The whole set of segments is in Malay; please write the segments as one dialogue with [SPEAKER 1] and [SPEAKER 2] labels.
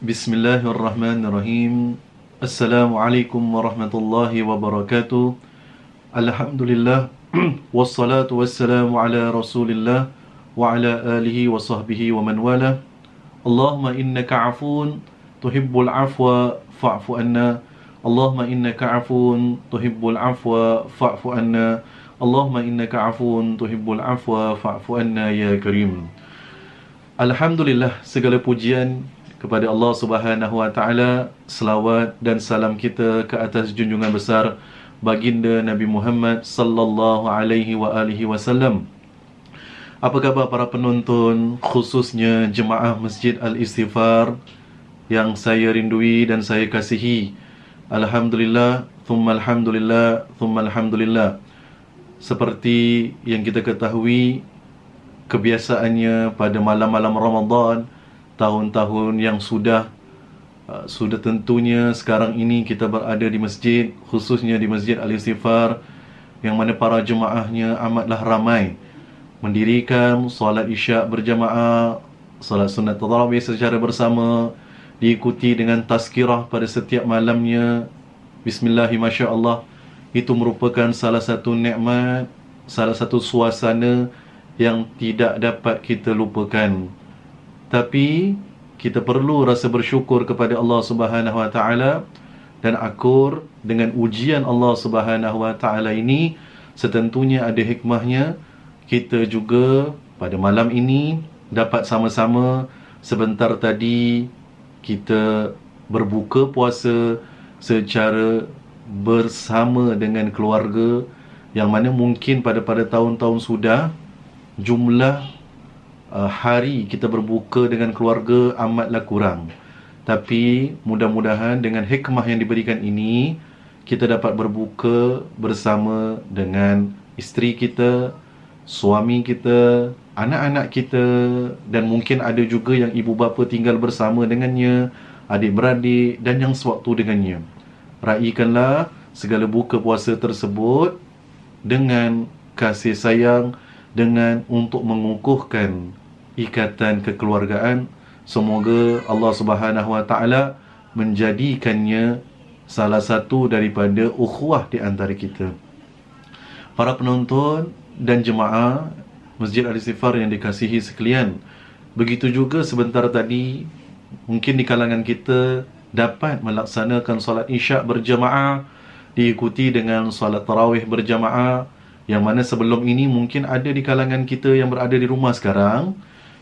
[SPEAKER 1] Bismillahirrahmanirrahim. Assalamualaikum warahmatullahi wabarakatuh. Alhamdulillah. Wassalatu wassalamu ala rasulillah wa ala alihi wa sahbihi wa man wala. Allahumma innaka afun tuhibbul afwa fa'fu anna. Allahumma innaka afun tuhibbul afwa fa'fu anna. Allahumma innaka afun tuhibbul afwa fa'fu anna ya karim. Alhamdulillah segala pujian kepada Allah Subhanahu wa taala, selawat dan salam kita ke atas junjungan besar baginda Nabi Muhammad sallallahu alaihi wa alihi wasallam. Apa khabar para penonton khususnya jemaah Masjid Al-Istighfar yang saya rindui dan saya kasihi. Alhamdulillah, thumma alhamdulillah, thumma alhamdulillah. Seperti yang kita ketahui, kebiasaannya pada malam-malam Ramadan tahun-tahun yang sudah uh, sudah tentunya sekarang ini kita berada di masjid khususnya di Masjid Al-Istighfar yang mana para jemaahnya amatlah ramai. Mendirikan solat isyak berjamaah solat sunat tarawih secara bersama diikuti dengan tazkirah pada setiap malamnya. Bismillahirrahmanirrahim itu merupakan salah satu nikmat salah satu suasana yang tidak dapat kita lupakan. Tapi kita perlu rasa bersyukur kepada Allah Subhanahu Wa Taala dan akur dengan ujian Allah Subhanahu Wa Taala ini setentunya ada hikmahnya. Kita juga pada malam ini dapat sama-sama sebentar tadi kita berbuka puasa secara bersama dengan keluarga yang mana mungkin pada pada tahun-tahun sudah jumlah uh, hari kita berbuka dengan keluarga amatlah kurang. Tapi mudah-mudahan dengan hikmah yang diberikan ini kita dapat berbuka bersama dengan isteri kita, suami kita, anak-anak kita dan mungkin ada juga yang ibu bapa tinggal bersama dengannya, adik-beradik dan yang sewaktu dengannya. Raikanlah segala buka puasa tersebut dengan kasih sayang dengan untuk mengukuhkan ikatan kekeluargaan. Semoga Allah Subhanahu Wa Taala menjadikannya salah satu daripada ukhuwah di antara kita. Para penonton dan jemaah Masjid Al-Istighfar yang dikasihi sekalian begitu juga sebentar tadi mungkin di kalangan kita dapat melaksanakan solat isyak berjamaah diikuti dengan solat tarawih berjamaah yang mana sebelum ini mungkin ada di kalangan kita yang berada di rumah sekarang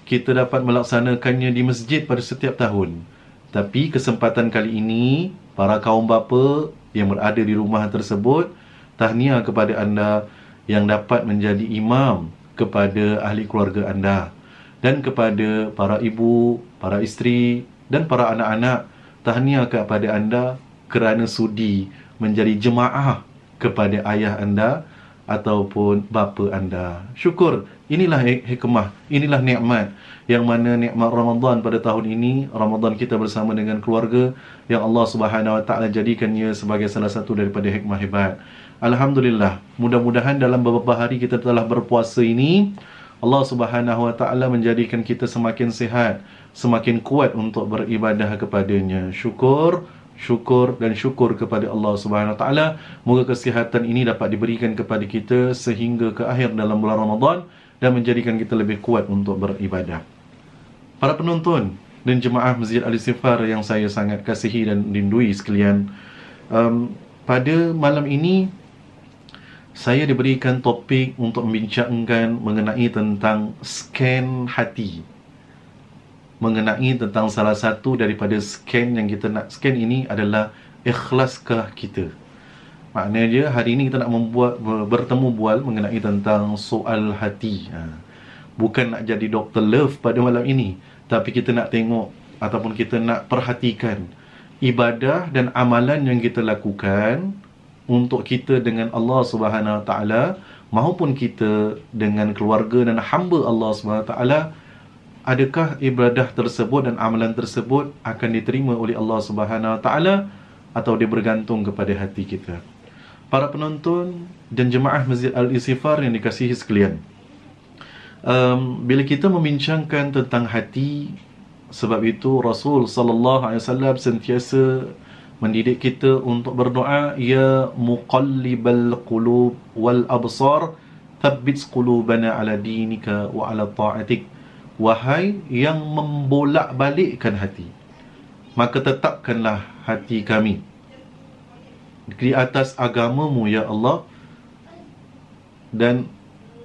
[SPEAKER 1] kita dapat melaksanakannya di masjid pada setiap tahun tapi kesempatan kali ini para kaum bapa yang berada di rumah tersebut tahniah kepada anda yang dapat menjadi imam kepada ahli keluarga anda dan kepada para ibu, para isteri dan para anak-anak tahniah kepada anda kerana sudi menjadi jemaah kepada ayah anda ataupun bapa anda. Syukur. Inilah hikmah, inilah nikmat yang mana nikmat Ramadan pada tahun ini, Ramadan kita bersama dengan keluarga yang Allah Subhanahu Wa Taala jadikannya sebagai salah satu daripada hikmah hebat. Alhamdulillah. Mudah-mudahan dalam beberapa hari kita telah berpuasa ini Allah Subhanahu Wa Taala menjadikan kita semakin sihat, semakin kuat untuk beribadah kepadanya. Syukur syukur dan syukur kepada Allah Subhanahu Wa Taala. Moga kesihatan ini dapat diberikan kepada kita sehingga ke akhir dalam bulan Ramadan dan menjadikan kita lebih kuat untuk beribadah. Para penonton dan jemaah Masjid Al-Istighfar yang saya sangat kasihi dan rindui sekalian, um, pada malam ini saya diberikan topik untuk membincangkan mengenai tentang scan hati mengenai tentang salah satu daripada scan yang kita nak scan ini adalah ikhlaskah kita. Maknanya dia hari ini kita nak membuat bertemu bual mengenai tentang soal hati. Ha. Bukan nak jadi Dr. Love pada malam ini, tapi kita nak tengok ataupun kita nak perhatikan ibadah dan amalan yang kita lakukan untuk kita dengan Allah Subhanahu Wa Taala maupun kita dengan keluarga dan hamba Allah Subhanahu Wa Taala adakah ibadah tersebut dan amalan tersebut akan diterima oleh Allah Subhanahu Wa Taala atau dia bergantung kepada hati kita. Para penonton dan jemaah Masjid Al-Istighfar yang dikasihi sekalian. Um, bila kita membincangkan tentang hati, sebab itu Rasul sallallahu alaihi wasallam sentiasa mendidik kita untuk berdoa ya muqallibal qulub wal absar thabbit qulubana ala dinika wa ala ta'atik wahai yang membolak-balikkan hati maka tetapkanlah hati kami di atas agamamu ya Allah dan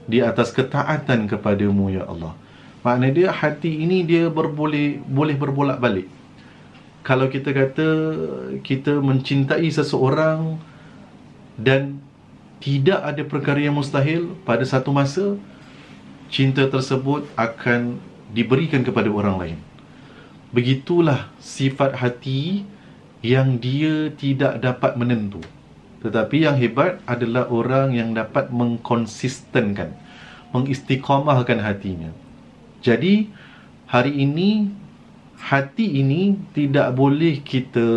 [SPEAKER 1] di atas ketaatan kepadamu ya Allah. Makna dia hati ini dia berboleh boleh berbolak-balik. Kalau kita kata kita mencintai seseorang dan tidak ada perkara yang mustahil pada satu masa cinta tersebut akan diberikan kepada orang lain. Begitulah sifat hati yang dia tidak dapat menentu. Tetapi yang hebat adalah orang yang dapat mengkonsistenkan mengistiqamahkan hatinya. Jadi hari ini hati ini tidak boleh kita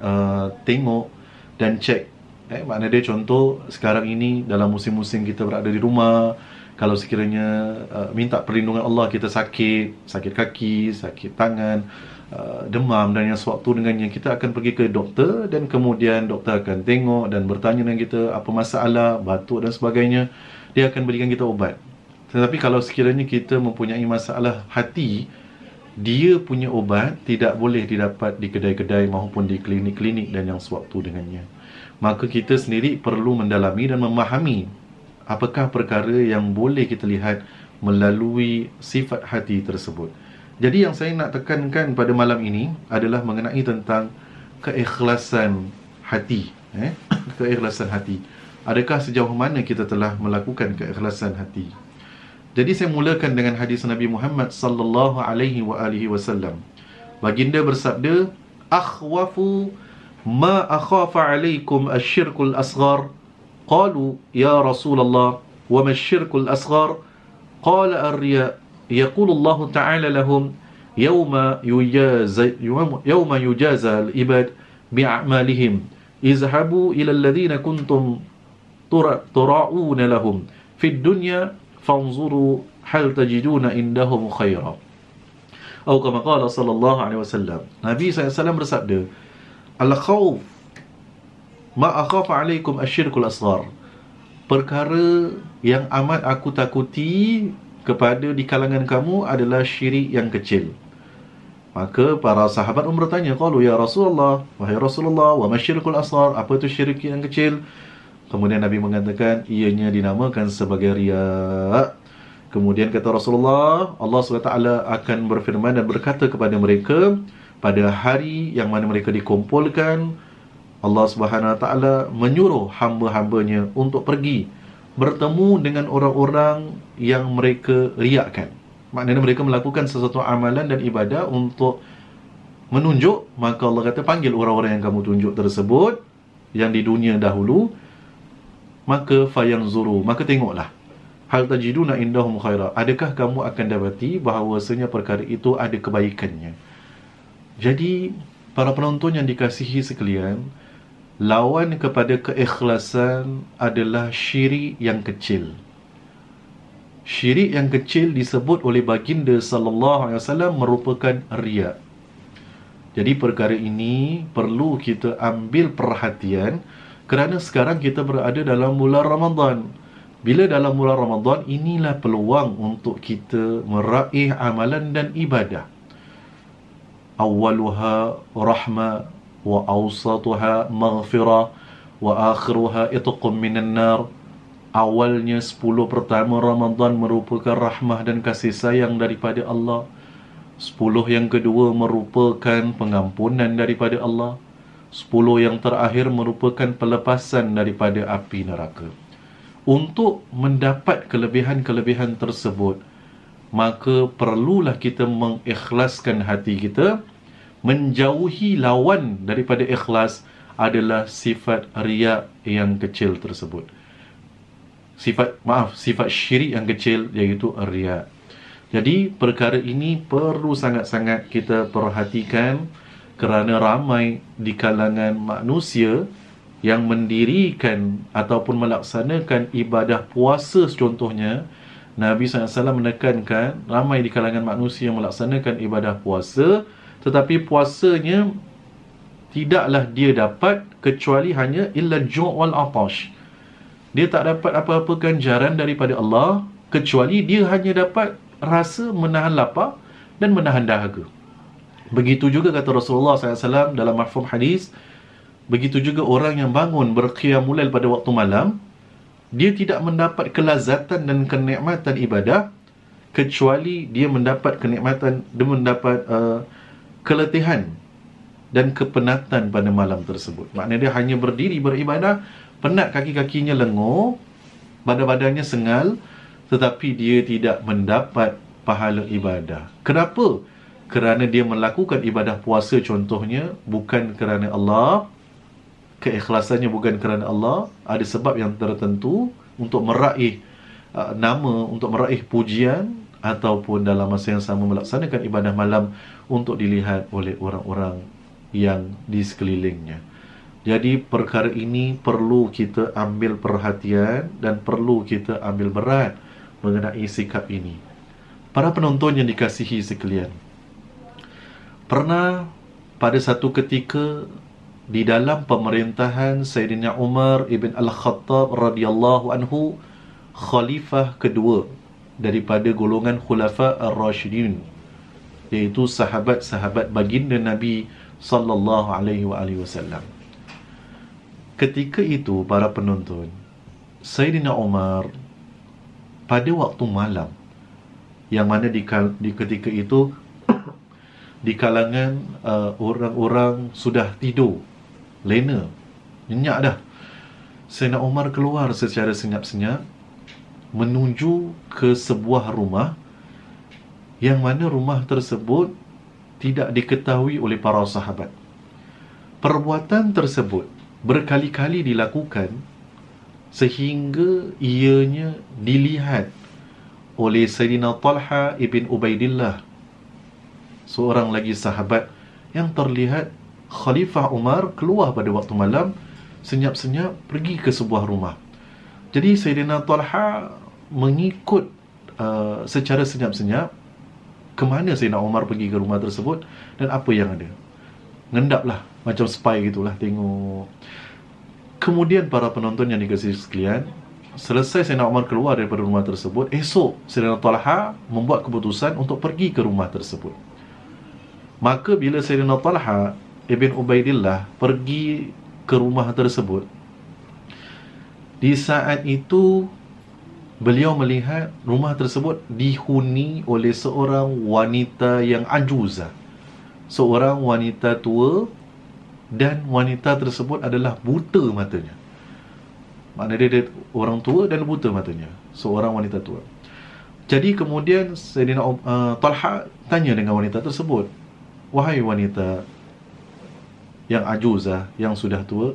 [SPEAKER 1] uh, tengok dan cek eh makna dia contoh sekarang ini dalam musim-musim kita berada di rumah kalau sekiranya uh, minta perlindungan Allah kita sakit. Sakit kaki sakit tangan uh, demam dan yang sewaktu dengannya kita akan pergi ke doktor dan kemudian doktor akan tengok dan bertanya dengan kita apa masalah batuk dan sebagainya dia akan berikan kita ubat tetapi kalau sekiranya kita mempunyai masalah hati dia punya ubat tidak boleh didapat di kedai-kedai maupun di klinik-klinik dan yang sewaktu dengannya. Maka kita sendiri perlu mendalami dan memahami apakah perkara yang boleh kita lihat melalui sifat hati tersebut. Jadi yang saya nak tekankan pada malam ini adalah mengenai tentang keikhlasan hati. Eh? keikhlasan hati. Adakah sejauh mana kita telah melakukan keikhlasan hati? Jadi saya mulakan dengan hadis Nabi Muhammad sallallahu alaihi wa alihi wasallam. Baginda bersabda, "Akhwafu ma akhafa alaikum asy-syirkul asghar." Qalu, "Ya Rasulullah, wa ma asy-syirkul asghar?" Qala ar-riya. Yaqulu Allah Ta'ala lahum, "Yawma yujaza yawma yujaza al-ibad bi'amalihim. Izhabu ila alladhina kuntum tura'una lahum fi ad-dunya fanzuru hal tajiduna indahum khaira atau kama qala sallallahu alaihi wasallam nabi SAW bersabda al khawf ma akhaf alaikum asyirkul asghar. Perkara yang amat aku takuti kepada di kalangan kamu adalah syirik yang kecil Maka para sahabat pun bertanya, "Qalu ya Rasulullah, wahai Rasulullah, wa masyirkul asghar? Apa itu syirik yang kecil?" Kemudian Nabi mengatakan ianya dinamakan sebagai riya. Kemudian kata Rasulullah, Allah SWT akan berfirman dan berkata kepada mereka pada hari yang mana mereka dikumpulkan, Allah Subhanahu Wa Taala menyuruh hamba-hambanya untuk pergi bertemu dengan orang-orang yang mereka riakkan. Maknanya mereka melakukan sesuatu amalan dan ibadah untuk menunjuk, maka Allah kata panggil orang-orang yang kamu tunjuk tersebut yang di dunia dahulu maka fayanzuru. Maka tengoklah hal tajiduna indahum khaira. Adakah kamu akan dapati bahawasanya perkara itu ada kebaikannya? Jadi para penonton yang dikasihi sekalian lawan kepada keikhlasan adalah syirik yang kecil syirik yang kecil disebut oleh baginda sallallahu alaihi wasallam merupakan riya jadi perkara ini perlu kita ambil perhatian kerana sekarang kita berada dalam bulan Ramadan. Bila dalam bulan Ramadan, inilah peluang untuk kita meraih amalan dan ibadah. Awaluha rahma maghfirah wa akhiruha itqum minan nar. Awalnya 10 pertama Ramadan merupakan rahmah dan kasih sayang daripada Allah. 10 yang kedua merupakan pengampunan daripada Allah. Sepuluh yang terakhir merupakan pelepasan daripada api neraka. Untuk mendapat kelebihan-kelebihan tersebut, maka perlulah kita mengikhlaskan hati kita. Menjauhi lawan daripada ikhlas adalah sifat riak yang kecil tersebut. Sifat, maaf, sifat syirik yang kecil iaitu riak. Jadi perkara ini perlu sangat-sangat kita perhatikan kerana ramai di kalangan manusia yang mendirikan ataupun melaksanakan ibadah puasa contohnya Nabi SAW menekankan ramai di kalangan manusia yang melaksanakan ibadah puasa tetapi puasanya tidaklah dia dapat kecuali hanya illa ju' wal atash. Dia tak dapat apa-apa ganjaran daripada Allah kecuali dia hanya dapat rasa menahan lapar dan menahan dahaga. Begitu juga kata Rasulullah SAW dalam mahfum hadis, begitu juga orang yang bangun berqiyamulail pada waktu malam, dia tidak mendapat kelazatan dan kenikmatan ibadah kecuali dia mendapat kenikmatan dia mendapat uh, keletihan dan kepenatan pada malam tersebut. Maknanya dia hanya berdiri beribadah, penat kaki-kakinya lengur, badan-badannya sengal, tetapi dia tidak mendapat pahala ibadah. Kenapa? Kerana dia melakukan ibadah puasa contohnya bukan kerana Allah, keikhlasannya bukan kerana Allah ada sebab yang tertentu untuk meraih uh, nama untuk meraih pujian ataupun dalam masa yang sama melaksanakan ibadah malam untuk dilihat oleh orang-orang yang di sekelilingnya. Jadi perkara ini perlu kita ambil perhatian dan perlu kita ambil berat mengenai sikap ini. Para penonton yang dikasihi sekalian. Pernah pada satu ketika di dalam pemerintahan Sayyidina Umar ibn Al-Khattab radhiyallahu anhu khalifah kedua daripada golongan khulafa ar-rasyidin iaitu sahabat-sahabat baginda Nabi sallallahu alaihi wa alihi wasallam. Ketika itu para penonton Sayyidina Umar pada waktu malam yang mana di, di ketika itu di kalangan uh, orang-orang sudah tidur lena nyenyak dah. Sayyidina Umar keluar secara senyap-senyap menuju ke sebuah rumah yang mana rumah tersebut tidak diketahui oleh para sahabat perbuatan tersebut berkali-kali dilakukan sehingga ianya dilihat oleh Sayyidina Talha ibn Ubaidillah seorang lagi sahabat yang terlihat Khalifah Umar keluar pada waktu malam senyap-senyap pergi ke sebuah rumah. Jadi Sayyidina Talha mengikut uh, secara senyap-senyap ke mana Sayyidina Umar pergi ke rumah tersebut dan apa yang ada. Ngendaplah macam spy gitulah tengok. Kemudian para penonton yang dikasihi sekalian, selesai Sayyidina Umar keluar daripada rumah tersebut, esok Sayyidina Talha membuat keputusan untuk pergi ke rumah tersebut. Maka bila Sayyidina Talha Ibn Ubaidillah pergi ke rumah tersebut di saat itu beliau melihat rumah tersebut dihuni oleh seorang wanita yang ajuza seorang wanita tua dan wanita tersebut adalah buta matanya. Maknanya dia, dia orang tua dan buta matanya. Seorang wanita tua. Jadi kemudian Sayyidina uh, Talha tanya dengan wanita tersebut wahai wanita yang ajuzah yang sudah tua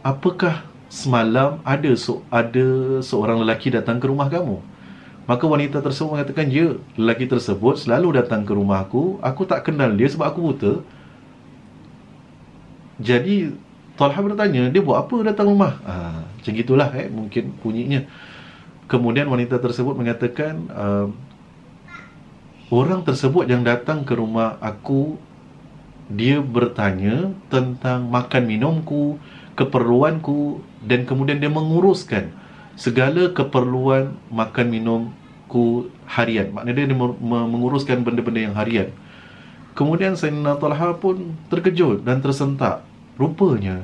[SPEAKER 1] apakah semalam ada so, ada seorang lelaki datang ke rumah kamu. Maka wanita tersebut mengatakan ya lelaki tersebut selalu datang ke rumahku aku. Tak kenal dia sebab aku buta. Jadi Talha bertanya dia buat apa datang rumah? Ha, macam gitulah eh, mungkin bunyinya. Kemudian wanita tersebut mengatakan uh, orang tersebut yang datang ke rumah aku dia bertanya tentang makan minumku, keperluanku dan kemudian dia menguruskan segala keperluan makan minumku harian. Maknanya dia menguruskan benda-benda yang harian. Kemudian Sayyidina Talha pun terkejut dan tersentak. Rupanya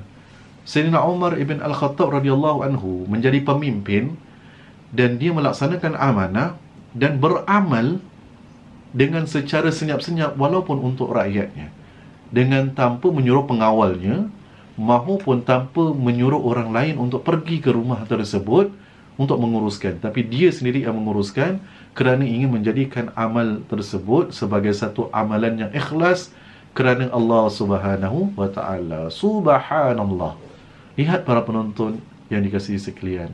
[SPEAKER 1] Sayyidina Umar ibn Al-Khattab radhiyallahu anhu menjadi pemimpin dan dia melaksanakan amanah dan beramal dengan secara senyap-senyap walaupun untuk rakyatnya dengan tanpa menyuruh pengawalnya maupun tanpa menyuruh orang lain untuk pergi ke rumah tersebut untuk menguruskan. Tapi dia sendiri yang menguruskan kerana ingin menjadikan amal tersebut sebagai satu amalan yang ikhlas kerana Allah Subhanahu wa taala. Subhanallah. Lihat para penonton yang dikasihi sekalian.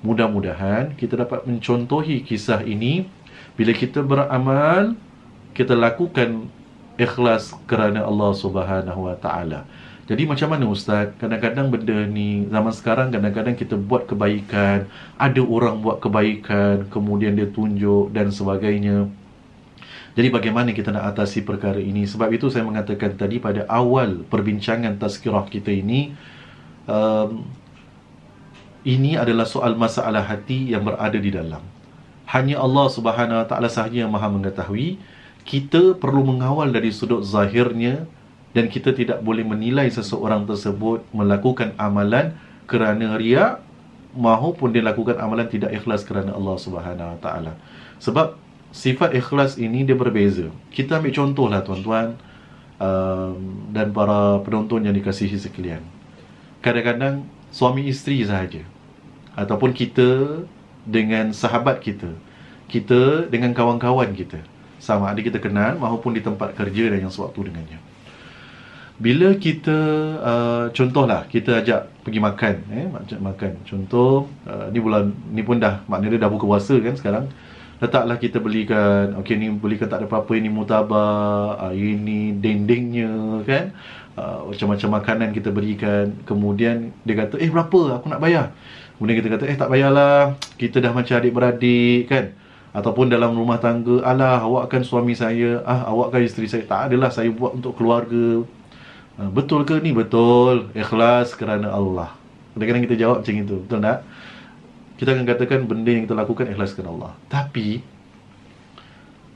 [SPEAKER 1] Mudah-mudahan kita dapat mencontohi kisah ini. Bila kita beramal kita lakukan ikhlas kerana Allah Subhanahu wa taala. Jadi macam mana Ustaz? Kadang-kadang benda ni zaman sekarang kadang-kadang kita buat kebaikan, ada orang buat kebaikan, kemudian dia tunjuk dan sebagainya. Jadi bagaimana kita nak atasi perkara ini? Sebab itu saya mengatakan tadi pada awal perbincangan tazkirah kita ini um, ini adalah soal masalah hati yang berada di dalam. Hanya Allah Subhanahu Wa Taala sahaja yang Maha mengetahui. Kita perlu mengawal dari sudut zahirnya dan kita tidak boleh menilai seseorang tersebut melakukan amalan kerana riak maupun dia lakukan amalan tidak ikhlas kerana Allah Subhanahu Wa Taala. Sebab sifat ikhlas ini dia berbeza. Kita ambil contohlah tuan-tuan um, dan para penonton yang dikasihi sekalian. Kadang-kadang suami isteri sahaja ataupun kita dengan sahabat kita, kita dengan kawan-kawan kita, sama ada kita kenal maupun di tempat kerja dan yang sewaktu dengannya bila kita uh, contohlah kita ajak pergi makan eh ajak makan. Contoh uh, ni bulan ni pun dah maknanya dah buka puasa kan sekarang. Letaklah kita belikan okey ni belikan tak ada apa-apa ini mutabak uh, ini dindingnya kan. Uh, macam-macam makanan kita berikan. Kemudian dia kata eh berapa? Aku nak bayar. Kemudian kita kata eh tak bayarlah kita dah macam adik-beradik kan? Ataupun dalam rumah tangga alah awak kan suami saya ah awak kan isteri saya. Tak adalah saya buat untuk keluarga betul ke ni? Betul. Ikhlas kerana Allah. Kadang-kadang kita jawab macam itu. Betul tak? Kita akan katakan benda yang kita lakukan ikhlas kerana Allah. Tapi,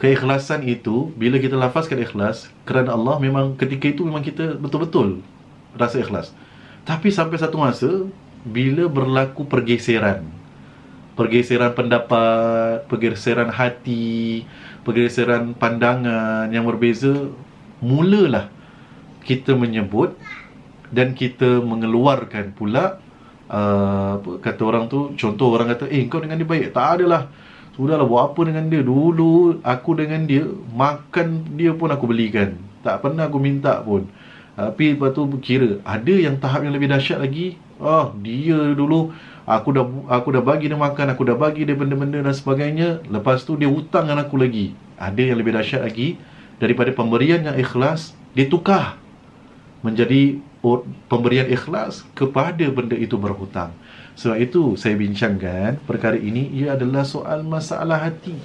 [SPEAKER 1] keikhlasan itu, bila kita lafazkan ikhlas kerana Allah, memang ketika itu memang kita betul-betul rasa ikhlas. Tapi sampai satu masa, bila berlaku pergeseran, pergeseran pendapat, pergeseran hati, pergeseran pandangan yang berbeza, mulalah kita menyebut dan kita mengeluarkan pula uh, kata orang tu contoh orang kata eh kau dengan dia baik? Tak adalah. Sudahlah buat apa dengan dia? Dulu aku dengan dia makan dia pun aku belikan. Tak pernah aku minta pun. Tapi lepas tu kira ada yang tahap yang lebih dahsyat lagi? Oh dia dulu aku dah aku dah bagi dia makan aku dah bagi dia benda-benda dan sebagainya. Lepas tu dia hutang dengan aku lagi. Ada yang lebih dahsyat lagi daripada pemberian yang ikhlas dia tukar menjadi pemberian ikhlas kepada benda itu berhutang. Sebab itu saya bincangkan perkara ini ia adalah soal masalah hati.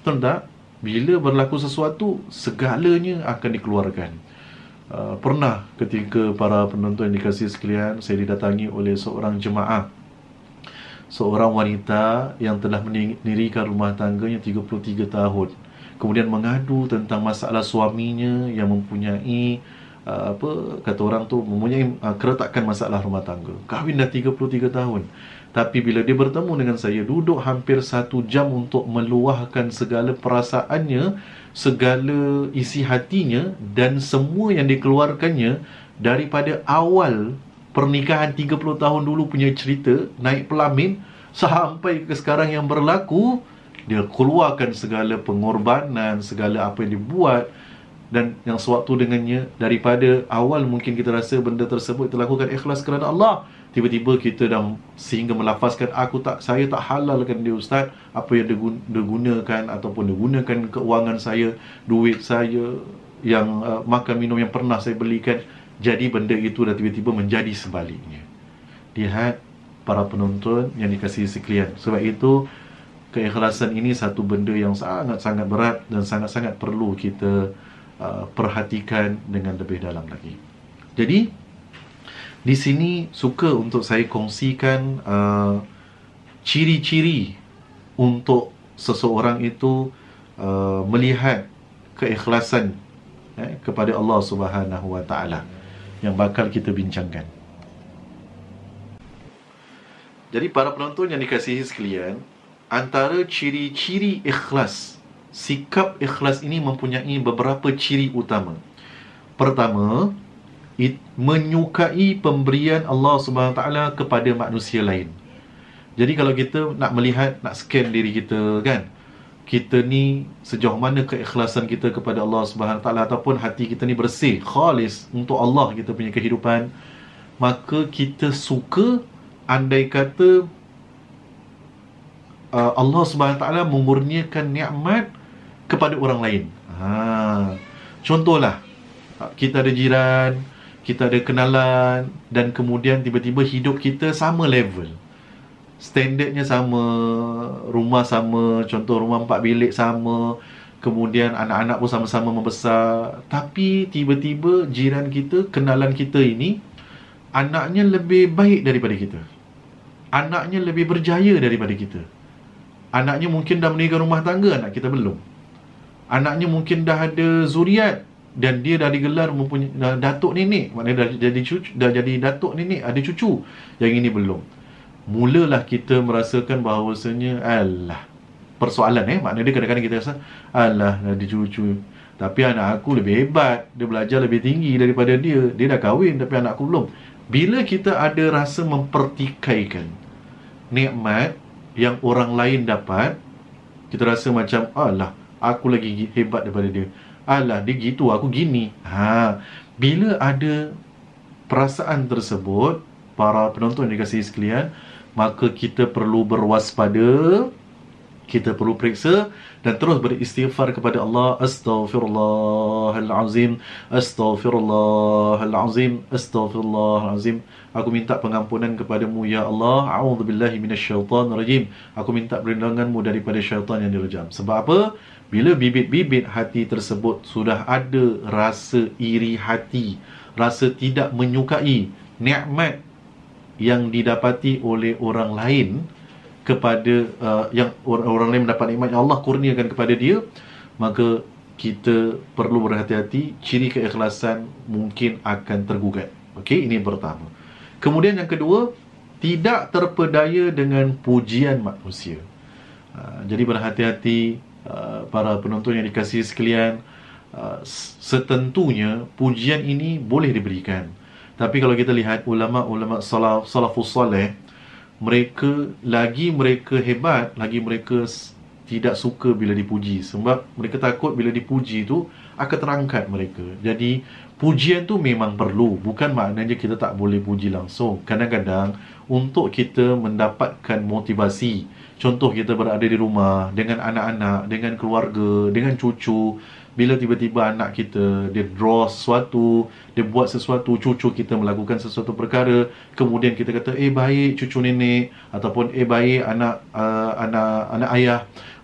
[SPEAKER 1] Betul tak? Bila berlaku sesuatu, segalanya akan dikeluarkan. Uh, pernah ketika para penonton yang dikasih sekalian, saya didatangi oleh seorang jemaah. Seorang wanita yang telah mendirikan rumah tangganya 33 tahun. Kemudian mengadu tentang masalah suaminya yang mempunyai uh, apa kata orang tu mempunyai uh, keretakan masalah rumah tangga. Kahwin dah 33 tahun. Tapi bila dia bertemu dengan saya, duduk hampir satu jam untuk meluahkan segala perasaannya, segala isi hatinya dan semua yang dikeluarkannya daripada awal pernikahan 30 tahun dulu punya cerita, naik pelamin, sampai ke sekarang yang berlaku, dia keluarkan segala pengorbanan, segala apa yang dibuat, dan yang sewaktu dengannya daripada awal mungkin kita rasa benda tersebut kita lakukan ikhlas kerana Allah tiba-tiba kita dah sehingga melafazkan aku tak saya tak halalkan dia ustaz. Apa yang dia gunakan ataupun dia gunakan keuangan saya duit saya yang uh, makan minum yang pernah saya belikan jadi benda itu dah tiba-tiba menjadi sebaliknya. Lihat para penonton yang dikasihi sekalian. Sebab itu keikhlasan ini satu benda yang sangat-sangat berat dan sangat-sangat perlu kita Uh, perhatikan dengan lebih dalam lagi. Jadi di sini suka untuk saya kongsikan uh, ciri-ciri untuk seseorang itu uh, melihat keikhlasan eh, kepada Allah Subhanahu Wa Taala yang bakal kita bincangkan. Jadi para penonton yang dikasihi sekalian, antara ciri-ciri ikhlas sikap ikhlas ini mempunyai beberapa ciri utama. Pertama, it, menyukai pemberian Allah Subhanahu taala kepada manusia lain. Jadi kalau kita nak melihat, nak scan diri kita kan, kita ni sejauh mana keikhlasan kita kepada Allah Subhanahu taala ataupun hati kita ni bersih, khalis untuk Allah kita punya kehidupan, maka kita suka andai kata uh, Allah Subhanahu taala memurniakan nikmat kepada orang lain. Ha. Contohlah, kita ada jiran, kita ada kenalan dan kemudian tiba-tiba hidup kita sama level. Standardnya sama rumah sama contoh rumah empat bilik sama kemudian anak-anak pun sama-sama membesar. Tapi tiba-tiba jiran kita kenalan kita ini anaknya lebih baik daripada kita. Anaknya lebih berjaya daripada kita. Anaknya mungkin dah menikah rumah tangga anak kita belum anaknya mungkin dah ada zuriat dan dia dah digelar mempunyai datuk nenek. Maknanya dah jadi cucu dah jadi datuk nenek ada cucu. Yang ini belum. Mulalah kita merasakan bahawasanya alah. Persoalan eh. Maknanya dia kadang-kadang kita rasa alah dah cucu. Tapi anak aku lebih hebat. Dia belajar lebih tinggi daripada dia. Dia dah kahwin tapi anak aku belum. Bila kita ada rasa mempertikaikan nikmat yang orang lain dapat kita rasa macam alah aku lagi hebat daripada dia. Alah dia gitu aku gini. Ha bila ada perasaan tersebut para penonton yang dikasihi sekalian maka kita perlu berwaspada kita perlu periksa dan terus beristighfar kepada Allah. Astaghfirullahalazim astaghfirullahalazim astaghfirullahalazim. Aku minta pengampunan kepadamu ya Allah. A'udzubillahi minasyaitonirrajim aku minta perlindunganmu daripada syaitan yang direjam. Sebab apa bila bibit-bibit hati tersebut sudah ada rasa iri hati rasa tidak menyukai nikmat yang didapati oleh orang lain kepada uh, yang orang, orang lain mendapat nikmat yang Allah kurniakan kepada dia maka kita perlu berhati-hati ciri keikhlasan mungkin akan tergugat. Okey ini yang pertama. Kemudian yang kedua tidak terpedaya dengan pujian manusia. Uh, jadi berhati-hati uh, para penonton yang dikasihi sekalian uh, setentunya pujian ini boleh diberikan tapi kalau kita lihat ulama-ulama salaf salafus soleh, mereka lagi mereka hebat, lagi mereka tidak suka bila dipuji sebab mereka takut bila dipuji itu akan terangkat mereka. Jadi pujian tu memang perlu, bukan maknanya kita tak boleh puji langsung. Kadang-kadang untuk kita mendapatkan motivasi, contoh kita berada di rumah dengan anak-anak, dengan keluarga, dengan cucu, bila tiba-tiba anak kita dia draw sesuatu dia buat sesuatu cucu kita melakukan sesuatu perkara kemudian kita kata eh baik cucu nenek ataupun eh baik anak uh, anak anak ayah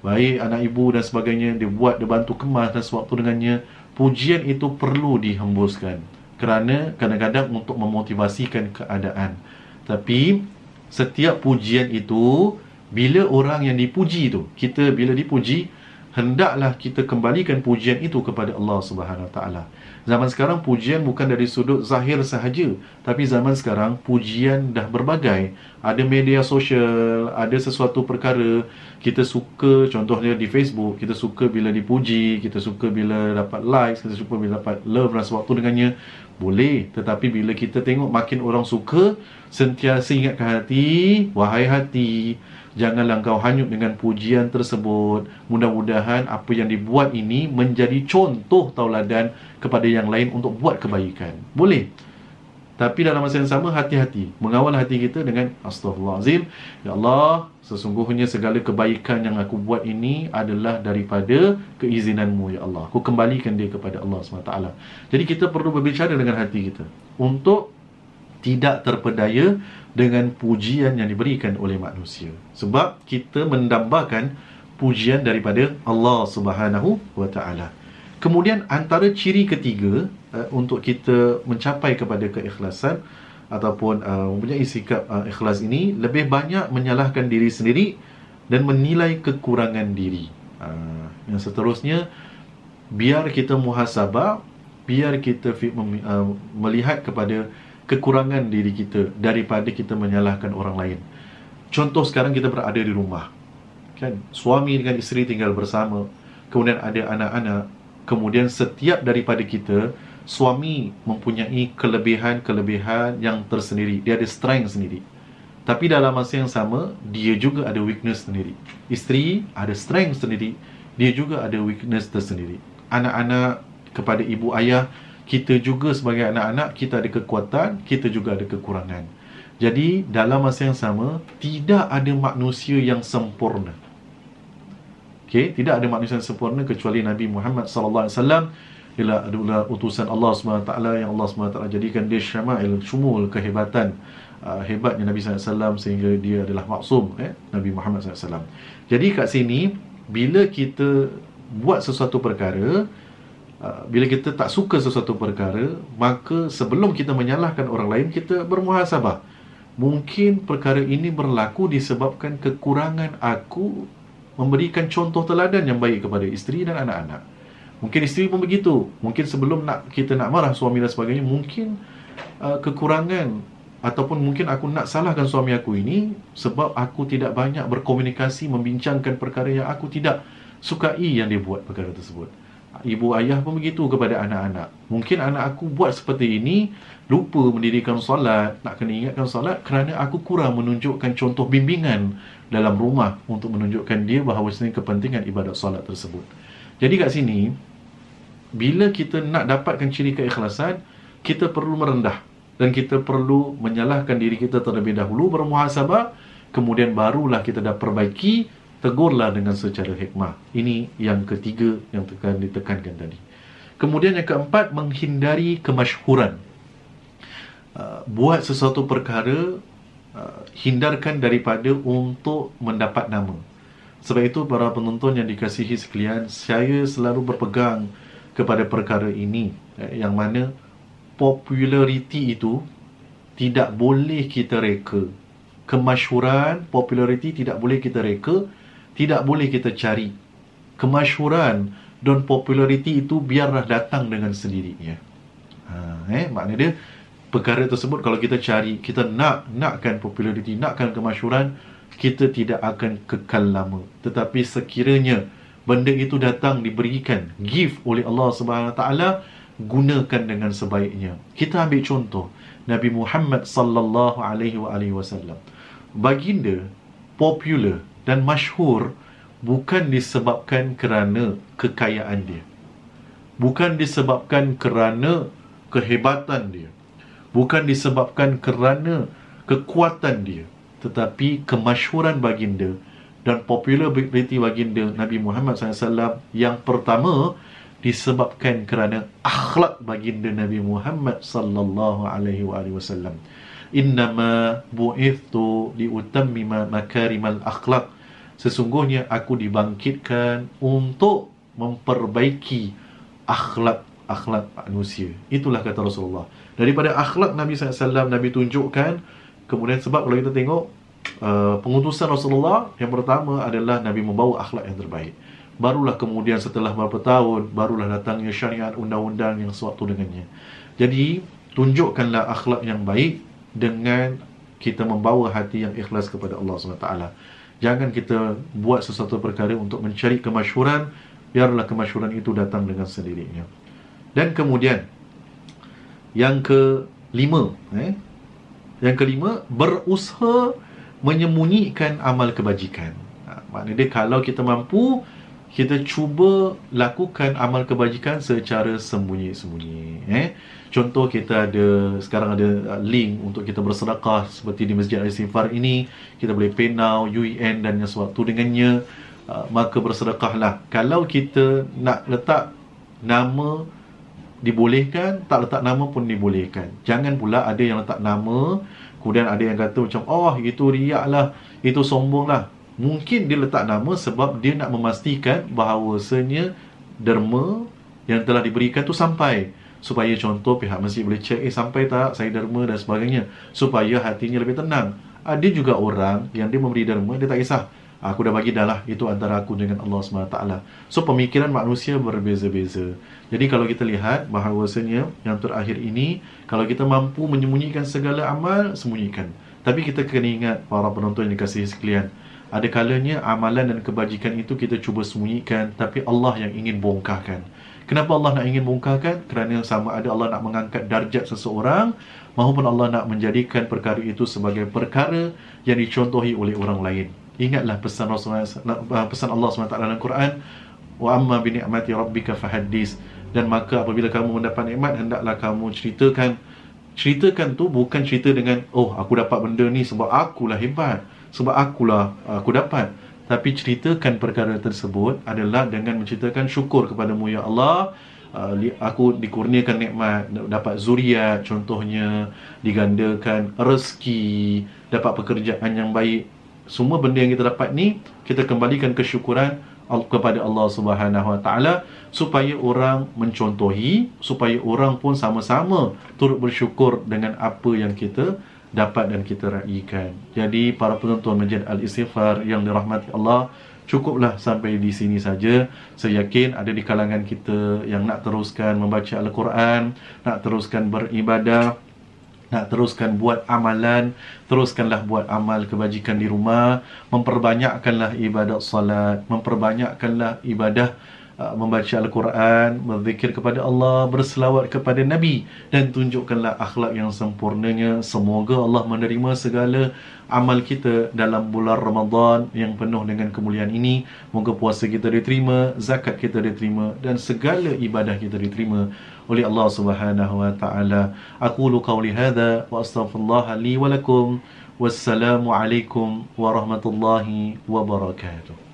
[SPEAKER 1] baik anak ibu dan sebagainya. Dia buat dia bantu kemas dan sewaktu dengannya. Pujian itu perlu dihembuskan kerana kadang-kadang untuk memotivasikan keadaan. Tapi setiap pujian itu bila orang yang dipuji tu kita bila dipuji hendaklah kita kembalikan pujian itu kepada Allah Subhanahu taala. Zaman sekarang pujian bukan dari sudut zahir sahaja, tapi zaman sekarang pujian dah berbagai. Ada media sosial, ada sesuatu perkara kita suka contohnya di Facebook, kita suka bila dipuji, kita suka bila dapat likes, kita suka bila dapat love dan sewaktu dengannya. Boleh, tetapi bila kita tengok makin orang suka, sentiasa ingatkan hati, wahai hati, Janganlah kau hanyut dengan pujian tersebut. Mudah-mudahan apa yang dibuat ini menjadi contoh tauladan kepada yang lain untuk buat kebaikan. Boleh. Tapi dalam masa yang sama hati-hati mengawal hati kita dengan astagfirullahalazim. Ya Allah, sesungguhnya segala kebaikan yang aku buat ini adalah daripada keizinanmu ya Allah. Aku kembalikan dia kepada Allah SWT. Jadi kita perlu berbicara dengan hati kita untuk tidak terpedaya dengan pujian yang diberikan oleh manusia. Sebab kita mendambakan pujian daripada Allah Subhanahu wa taala. Kemudian antara ciri ketiga uh, untuk kita mencapai kepada keikhlasan ataupun uh, mempunyai sikap uh, ikhlas ini lebih banyak menyalahkan diri sendiri dan menilai kekurangan diri. Uh, yang seterusnya biar kita muhasabah, biar kita uh, melihat kepada kekurangan diri kita daripada kita menyalahkan orang lain. Contoh sekarang kita berada di rumah. Kan? Suami dengan isteri tinggal bersama. Kemudian ada anak-anak. Kemudian setiap daripada kita, suami mempunyai kelebihan-kelebihan yang tersendiri. Dia ada strength sendiri. Tapi dalam masa yang sama, dia juga ada weakness sendiri. Isteri ada strength sendiri. Dia juga ada weakness tersendiri. Anak-anak kepada ibu ayah kita juga sebagai anak-anak kita ada kekuatan, kita juga ada kekurangan. Jadi dalam masa yang sama tidak ada manusia yang sempurna. Okey, tidak ada manusia yang sempurna kecuali Nabi Muhammad sallallahu alaihi wasallam ialah adalah utusan Allah SWT yang Allah SWT jadikan dia syama'il syumul kehebatan uh, hebatnya Nabi SAW sehingga dia adalah maksum eh? Nabi Muhammad SAW jadi kat sini bila kita buat sesuatu perkara bila kita tak suka sesuatu perkara maka sebelum kita menyalahkan orang lain kita bermuhasabah mungkin perkara ini berlaku disebabkan kekurangan aku memberikan contoh teladan yang baik kepada isteri dan anak-anak Mungkin isteri pun begitu. Mungkin sebelum nak kita nak marah suami dan sebagainya, mungkin uh, kekurangan ataupun mungkin aku nak salahkan suami aku ini sebab aku tidak banyak berkomunikasi membincangkan perkara yang aku tidak sukai yang dia buat perkara tersebut. Ibu ayah pun begitu kepada anak-anak. Mungkin anak aku buat seperti ini, lupa mendirikan solat, nak kena ingatkan solat kerana aku kurang menunjukkan contoh bimbingan dalam rumah untuk menunjukkan dia bahawa ini kepentingan ibadat solat tersebut. Jadi kat sini bila kita nak dapatkan ciri keikhlasan, kita perlu merendah dan kita perlu menyalahkan diri kita terlebih dahulu bermuhasabah, kemudian barulah kita dah perbaiki, tegurlah dengan secara hikmah. Ini yang ketiga yang tekan ditekankan tadi. Kemudian yang keempat menghindari kemasyhuran. Uh, buat sesuatu perkara uh, hindarkan daripada untuk mendapat nama. Sebab itu para penonton yang dikasihi sekalian, saya selalu berpegang kepada perkara ini eh, yang mana populariti itu tidak boleh kita reka. Kemasyhuran, populariti tidak boleh kita reka, tidak boleh kita cari. Kemasyhuran dan populariti itu biarlah datang dengan sendirinya. Ha, eh, maknanya dia perkara tersebut kalau kita cari, kita nak nakkan populariti, nakkan kemasyhuran, kita tidak akan kekal lama. Tetapi sekiranya benda itu datang diberikan gift oleh Allah Subhanahu Taala, gunakan dengan sebaiknya. Kita ambil contoh Nabi Muhammad sallallahu alaihi wasallam. Baginda popular dan masyhur bukan disebabkan kerana kekayaan dia. Bukan disebabkan kerana kehebatan dia. Bukan disebabkan kerana kekuatan dia tetapi kemasyhuran baginda dan populariti baginda Nabi Muhammad SAW yang pertama disebabkan kerana akhlak baginda Nabi Muhammad sallallahu alaihi wasallam. Innama bu'ithtu liutammima makarimal akhlak. Sesungguhnya aku dibangkitkan untuk memperbaiki akhlak akhlak manusia. Itulah kata Rasulullah. Daripada akhlak Nabi SAW, Nabi tunjukkan Kemudian sebab kalau kita tengok uh, pengutusan Rasulullah yang pertama adalah Nabi membawa akhlak yang terbaik. Barulah kemudian setelah beberapa tahun barulah datangnya syariat undang-undang yang sewaktu dengannya. Jadi tunjukkanlah akhlak yang baik dengan kita membawa hati yang ikhlas kepada Allah SWT. Jangan kita buat sesuatu perkara untuk mencari kemasyuran, biarlah kemasyuran itu datang dengan sendirinya. Dan kemudian yang kelima, eh, yang kelima, berusaha menyembunyikan amal kebajikan. Ha, maknanya dia kalau kita mampu, kita cuba lakukan amal kebajikan secara sembunyi-sembunyi. Eh? Contoh kita ada, sekarang ada uh, link untuk kita bersedekah seperti di Masjid Al-Istighfar ini. Kita boleh pay now, UEN dan yang sewaktu dengannya. Uh, maka bersedekahlah. Kalau kita nak letak nama dibolehkan, tak letak nama pun dibolehkan. Jangan pula ada yang letak nama, kemudian ada yang kata macam, oh itu riak lah, itu sombong lah. Mungkin dia letak nama sebab dia nak memastikan bahawasanya derma yang telah diberikan tu sampai. Supaya contoh pihak masjid boleh cek, eh sampai tak saya derma dan sebagainya. Supaya hatinya lebih tenang. Ada juga orang yang dia memberi derma, dia tak kisah. Aku dah bagi dah lah Itu antara aku dengan Allah SWT So pemikiran manusia berbeza-beza Jadi kalau kita lihat bahawasanya Yang terakhir ini Kalau kita mampu menyembunyikan segala amal Sembunyikan Tapi kita kena ingat Para penonton yang dikasihi sekalian Ada kalanya amalan dan kebajikan itu Kita cuba sembunyikan Tapi Allah yang ingin bongkarkan Kenapa Allah nak ingin bongkarkan? Kerana sama ada Allah nak mengangkat darjat seseorang Maupun Allah nak menjadikan perkara itu sebagai perkara Yang dicontohi oleh orang lain. Ingatlah pesan Rasulullah uh, pesan Allah SWT dalam Quran wa amma bi ni'mati rabbika fahaddis. Dan maka apabila kamu mendapat nikmat hendaklah kamu ceritakan ceritakan tu bukan cerita dengan oh aku dapat benda ni sebab akulah hebat sebab akulah uh, aku dapat. Tapi ceritakan perkara tersebut adalah dengan menceritakan syukur kepadamu ya Allah. Uh, aku dikurniakan nikmat dapat zuriat contohnya digandakan rezeki dapat pekerjaan yang baik. Semua benda yang kita dapat ni kita kembalikan kesyukuran kepada Allah Subhanahu Wa Taala supaya orang mencontohi supaya orang pun sama-sama turut bersyukur dengan apa yang kita dapat dan kita raikan. Jadi para penonton Masjid Al-Istighfar yang dirahmati Allah Cukuplah sampai di sini saja. Saya yakin ada di kalangan kita yang nak teruskan membaca Al-Quran, nak teruskan beribadah, nak teruskan buat amalan, teruskanlah buat amal kebajikan di rumah, memperbanyakkanlah ibadat salat, memperbanyakkanlah ibadah membaca Al-Quran, berzikir kepada Allah, berselawat kepada Nabi dan tunjukkanlah akhlak yang sempurnanya. Semoga Allah menerima segala amal kita dalam bulan Ramadan yang penuh dengan kemuliaan ini. Moga puasa kita diterima, zakat kita diterima dan segala ibadah kita diterima oleh Allah Subhanahu wa taala. Aku lu qauli hadza wa astaghfirullah li wa lakum. Wassalamualaikum warahmatullahi wabarakatuh.